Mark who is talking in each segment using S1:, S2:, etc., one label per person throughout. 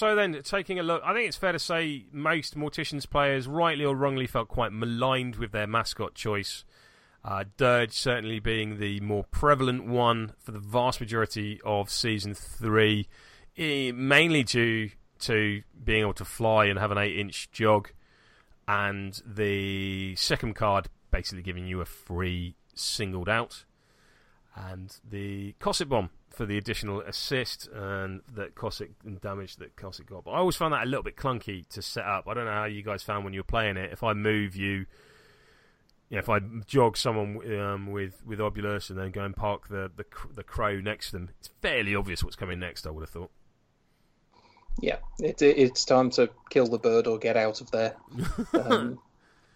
S1: So then, taking a look, I think it's fair to say most Morticians players, rightly or wrongly, felt quite maligned with their mascot choice. Uh, Dirge certainly being the more prevalent one for the vast majority of season three, eh, mainly due to being able to fly and have an eight-inch jog, and the second card basically giving you a free singled out, and the Cosset Bomb for the additional assist and that Cosset and damage that Cosset got. But I always found that a little bit clunky to set up. I don't know how you guys found when you were playing it. If I move you, yeah, if I jog someone um, with with Obulus and then go and park the, the the crow next to them, it's fairly obvious what's coming next. I would have thought.
S2: Yeah, it, it's time to kill the bird or get out of there. Um,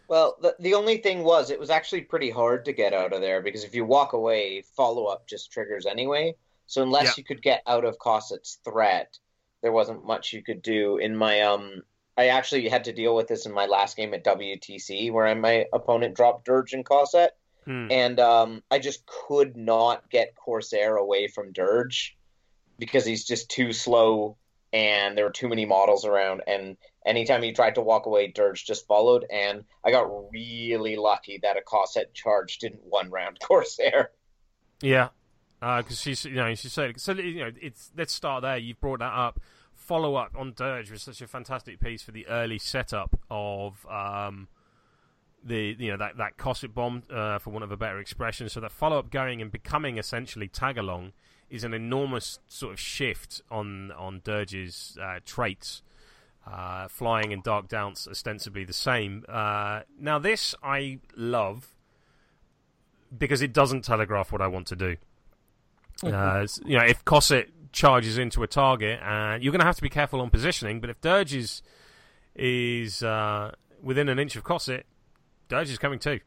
S3: well, the, the only thing was, it was actually pretty hard to get out of there because if you walk away, follow up just triggers anyway. So unless
S1: Yeah.
S3: you could get out of Cosset's threat, there wasn't much you could do. In my um, I actually had to deal with this in my last game at WTC, where my opponent dropped Dirge and Cosset,
S1: Hmm.
S3: and um, I just could not get Corsair away from Dirge because he's just too slow, and there were too many models around. And anytime he tried to walk away, Dirge just followed. And I got really lucky that a Cosset charge didn't one round Corsair.
S1: Yeah, because she's you know she said so you know it's let's start there. You've brought that up. Follow up on Dirge was such a fantastic piece for the early setup of um, the you know that that Cosset bomb uh, for want of a better expression. So that follow up going and becoming essentially tag along is an enormous sort of shift on on Dirge's uh, traits. Uh, flying and dark dance ostensibly the same. Uh, now this I love because it doesn't telegraph what I want to do. Uh, you know, if Cosset charges into a target, uh, you're going to have to be careful on positioning. But if Dirge is is uh, within an inch of Cosset, Dirge is coming too.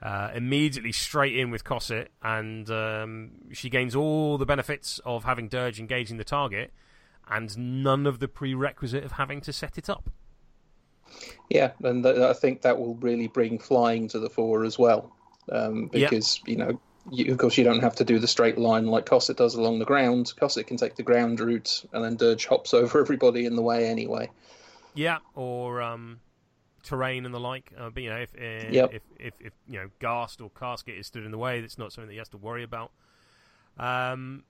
S1: Uh, immediately straight in with Cosset, and um, she gains all the benefits of having Dirge engaging the target, and none of the prerequisite of having to set it up.
S2: Yeah, and th- I think that will really bring flying to the fore as well, um, because you know, you, of course, you don't have to do the straight line like Cosset does along the ground. Cosset can take the ground route, and then Dirge hops over everybody in the way anyway.
S1: Yeah, or um, terrain and the like. Uh, but you know, if uh,
S2: Yep.
S1: if, if if you know, Ghast or Casket is stood in the way, that's not something that he has to worry about. Um,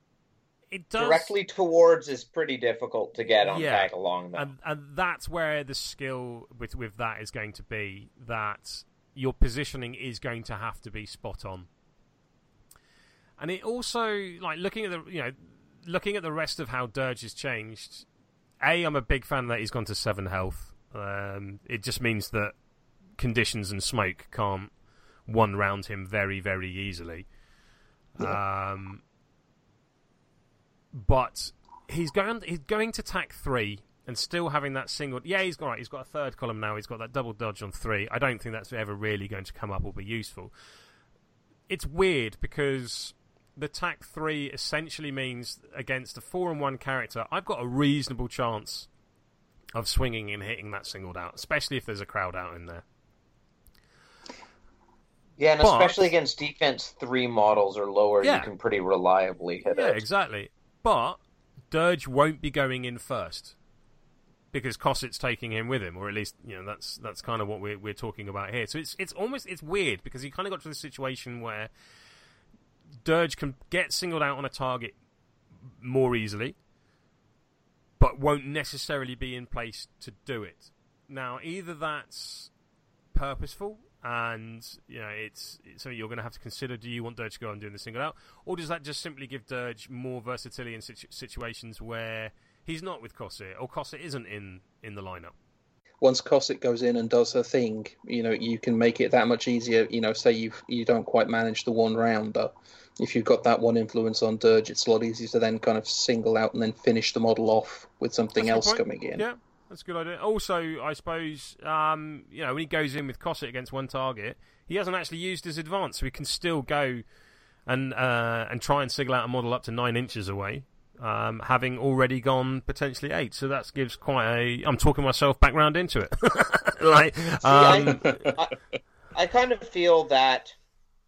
S1: it does
S3: Directly towards is pretty difficult to get on
S1: Yeah.
S3: tag along though.
S1: and, and that's where the skill with with that is going to be that your positioning is going to have to be spot on. And it also like looking at the you know looking at the rest of how Dirge has changed. A, I'm a big fan that he's gone to seven health. Um, it just means that conditions and smoke can't one round him very very easily. Um, but he's going he's going to tack three and still having that single. Yeah, he's got right, he's got a third column now. He's got that double dodge on three. I don't think that's ever really going to come up or be useful. It's weird because the tack three essentially means against a four and one character, I've got a reasonable chance of swinging and hitting that singled out, especially if there's a crowd out in there.
S3: yeah, and
S1: but-
S3: especially against defense three models or lower,
S1: Yeah.
S3: you can pretty reliably hit
S1: Yeah,
S3: it.
S1: Yeah, exactly. But Dirge won't be going in first because Cosset's taking him with him, or at least you know that's that's kind of what we're we're talking about here. So it's it's almost it's weird because he kind of got to the situation where Dirge can get singled out on a target more easily, but won't necessarily be in place to do it. Now, either that's purposeful and you know it's, it's something you're going to have to consider. Do you want Dirge to go on doing the single out, or does that just simply give Dirge more versatility in situ- situations where He's not with Cosset, or Cosset isn't in in the lineup.
S2: Once Cosset goes in and does her thing, you know, you can make it that much easier. You know, say you you don't quite manage the one rounder. If you've got that one influence on Dirge, it's a lot easier to then kind of single out and then finish the model off with something
S1: That's
S2: else coming in.
S1: Yeah, that's a good idea. Also, I suppose um, you know when he goes in with Cosset against one target, he hasn't actually used his advance, so he can still go and uh, and try and single out a model up to nine inches away, um, having already gone potentially eight. So that gives quite a. I'm talking myself back round into it. like, um,
S3: I, I kind of feel that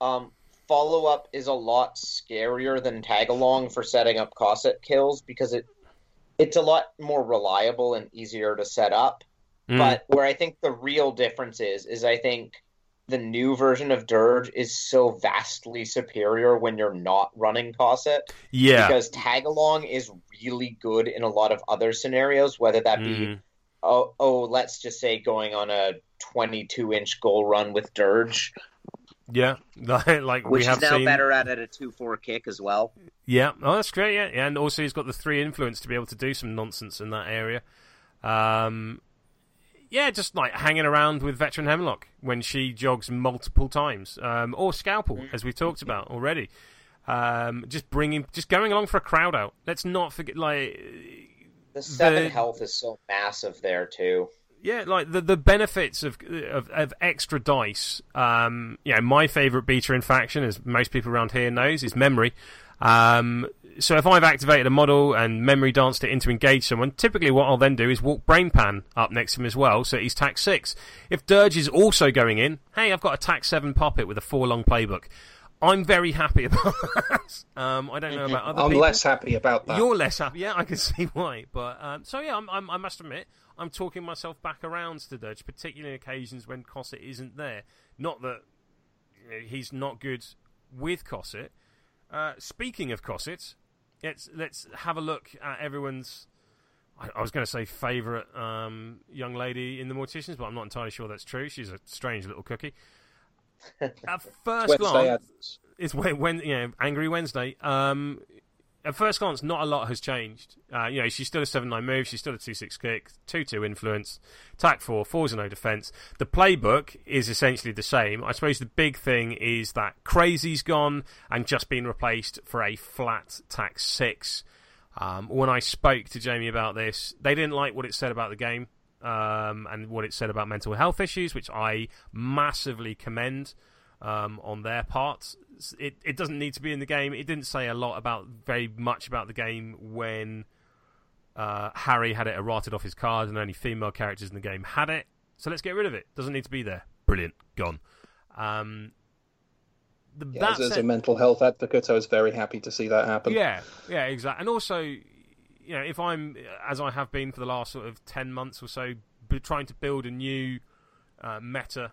S3: um, follow up is a lot scarier than tag along for setting up Cosset kills because it it's a lot more reliable and easier to set up.
S1: mm,
S3: But where I think the real difference is, is I think the new version of Dirge is so vastly superior when you're not running Cosset
S1: yeah,
S3: because tag along is really good in a lot of other scenarios, whether that be
S1: Mm,
S3: oh, oh, let's just say going on a 22 inch goal run with Dirge,
S1: yeah, like we have
S3: is now
S1: seen.
S3: better at at a 2 4 kick as well.
S1: Yeah, oh, that's great. Yeah, and also he's got the three influence to be able to do some nonsense in that area. Um, yeah, just like hanging around with veteran Hemlocke when she jogs multiple times, um, or Scalpel,
S3: Mm-hmm.
S1: as we've talked about already. Um, just bringing, just going along for a crowd out. Let's not forget, like,
S3: The 7
S1: The-
S3: health is so massive there, too.
S1: yeah, like the the benefits of of, of extra dice. Um, you know, my favorite beta in faction, as most people around here knows, is memory. Um, so if I've activated a model and memory danced it in to engage someone, typically what I'll then do is walk Brainpan up next to him as well, so he's tax six. If Dirge is also going in, hey, I've got a tax seven puppet with a four long playbook. I'm very happy about that. Um, I don't know about other
S2: I'm
S1: people.
S2: less happy about that.
S1: You're less happy, yeah. I can see why, but um, so yeah, I'm, I'm, I must admit, I'm talking myself back around to Dirge, particularly on occasions when Cosset isn't there. Not that you know, he's not good with Cosset. Uh, speaking of Cosset, let's let's have a look at everyone's. I, I was going to say favourite um, young lady in the Morticians, but I'm not entirely sure that's true. She's a strange little cookie. At first glance, it's when, when you know Angry Wednesday. Um, at first glance, not a lot has changed. Uh, you know, she's still a seven nine move. She's still a two six kick, two two influence, attack four, fours and no defense. The playbook is essentially the same. I suppose the big thing is that crazy's gone and just been replaced for a flat tax six. Um, when I spoke to Jamie about this, they didn't like what it said about the game um, and what it said about mental health issues, which I massively commend um, on their part. It, it doesn't need to be in the game. It didn't say a lot about very much about the game when uh, Harry had it errated off his card and only female characters in the game had it. So let's get rid of it. Doesn't need to be there. Brilliant. Gone. Um, the,
S2: Yeah, as, as a mental health advocate, I was very happy to see that happen.
S1: yeah, yeah, exactly. And also, you know, if I'm as I have been for the last sort of ten months or so, trying to build a new uh, meta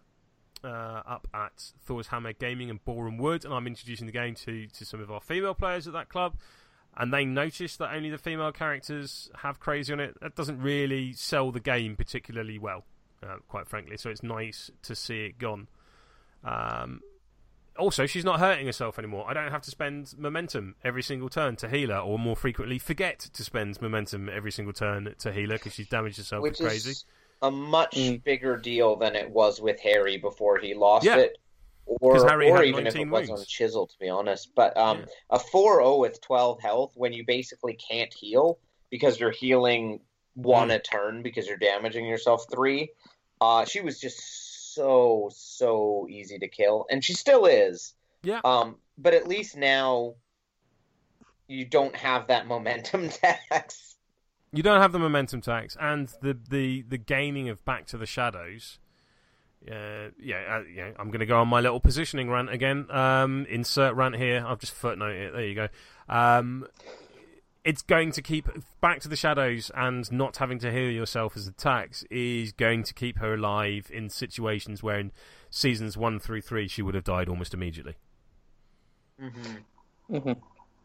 S1: uh, up at Thor's Hammer Gaming and Borehamwood, and I'm introducing the game to to some of our female players at that club. And they notice that only the female characters have crazy on it. That doesn't really sell the game particularly well, uh, quite frankly. So it's nice to see it gone. Um, also, she's not hurting herself anymore. I don't have to spend momentum every single turn to heal her, or more frequently, forget to spend momentum every single turn to heal her because she's damaged herself
S3: which
S1: with crazy.
S3: is a much
S2: Mm.
S3: bigger deal than it was with Harry before he lost
S1: Yeah.
S3: it. Or, or even if it
S1: 19
S3: was on Chisel, to be honest. But um,
S1: Yeah.
S3: a 4 0 with 12 health when you basically can't heal because you're healing one
S1: Mm.
S3: a turn because you're damaging yourself three. Uh, she was just so, so easy to kill. And she still is.
S1: Yeah.
S3: Um, but at least now you don't have that momentum tax.
S1: You don't have the momentum tax and the the, the gaining of Back to the Shadows. Uh, yeah, uh, yeah. I'm going to go on my little positioning rant again. Um, insert rant here. I've just footnoted it. There you go. Um, it's going to keep Back to the Shadows and not having to heal yourself as a tax is going to keep her alive in situations where in seasons one through three she would have died almost immediately.
S3: Mm-hmm.
S2: hmm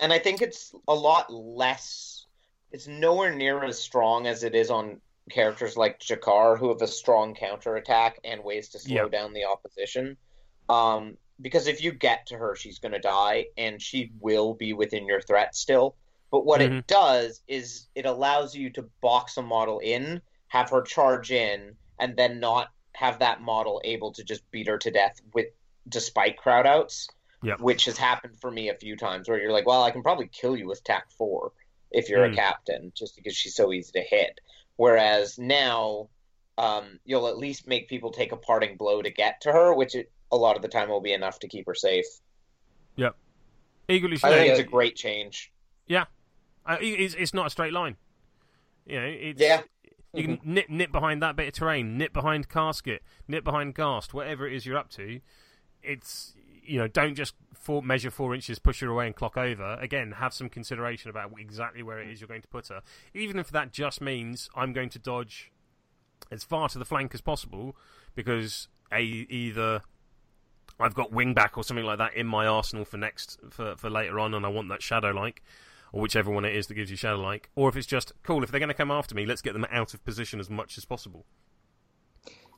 S3: and I think it's a lot less. It's nowhere near as strong as it is on characters like Jaecar, who have a strong counter attack and ways to slow
S1: Yeah.
S3: down the opposition. Um, because if you get to her, she's going to die, and she will be within your threat still. But what
S1: Mhm.
S3: it does is it allows you to box a model in, have her charge in, and then not have that model able to just beat her to death with despite crowd outs.
S1: Yep.
S3: Which has happened for me a few times where you're like, well, I can probably kill you with tack four if you're
S1: Mm.
S3: a captain, just because she's so easy to hit. Whereas now, um, you'll at least make people take a parting blow to get to her, which it, a lot of the time will be enough to keep her safe.
S1: Equally,
S3: I think it's a great change.
S1: uh, it's, it's not a straight line. You know, it's,
S3: Yeah.
S1: You can nip nip behind that bit of terrain, nip behind casket, nip behind ghast, whatever it is you're up to. It's you know, don't just four, measure four inches, push her away, and clock over. Again, have some consideration about exactly where it is you're going to put her. Even if that just means I'm going to dodge as far to the flank as possible, because a either I've got wing back or something like that in my arsenal for next for, for later on, and I want that shadow like, or whichever one it is that gives you shadow like, or if it's just cool. If they're going to come after me, let's get them out of position as much as possible.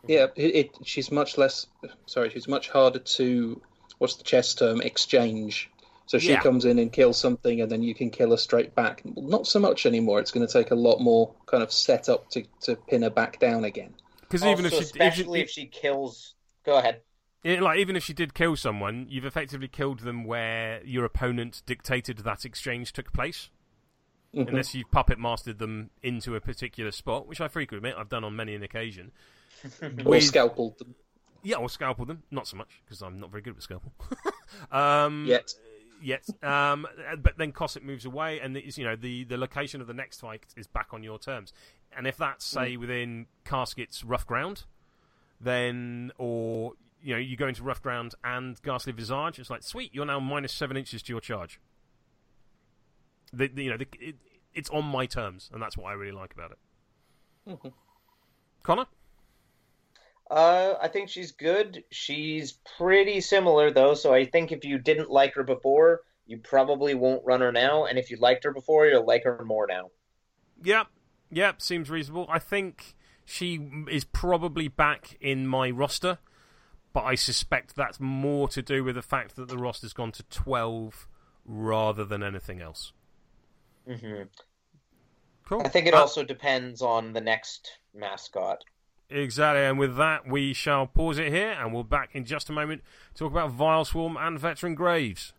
S2: Yeah, it, it she's much less. Sorry, she's much harder to. What's the chess term? Exchange. So she
S1: Yeah.
S2: comes in and kills something, and then you can kill her straight back. Not so much anymore. It's going to take a lot more kind of setup to to pin her back down again.
S1: Because even if she,
S3: especially
S1: even,
S3: if she kills, go ahead.
S1: Yeah, like even if she did kill someone, you've effectively killed them where your opponent dictated that exchange took place.
S2: Mhm.
S1: Unless you've puppet mastered them into a particular spot, which I frequently admit I've done on many an occasion.
S2: Or
S1: With-
S2: scalpel them
S1: Yeah, or scalpel them. Not so much because I'm not very good with scalpel. um,
S2: yet.
S1: Yet, um, but then Cosset moves away, and it's, you know the the location of the next fight is back on your terms. And if that's say within Casket's rough ground, then or you know you go into rough ground and Ghastly Visage, it's like sweet, you're now minus seven inches to your charge. The, the- you know the, it, it's on my terms, and that's what I really like about it.
S2: Mhm.
S1: Connor,
S3: Uh, I think she's good. She's pretty similar though, so I think if you didn't like her before, you probably won't run her now, and if you liked her before, you'll like her more now.
S1: Yep, yep, seems reasonable. I think she is probably back in my roster, but I suspect that's more to do with the fact that the roster's gone to 12 rather than anything else.
S3: hmm
S1: Cool.
S3: I think it
S1: Uh,
S3: also depends on the next mascot.
S1: Exactly, and with that, we shall pause it here, and we'll back in just a moment talk about Vileswarm and Veteran Graves.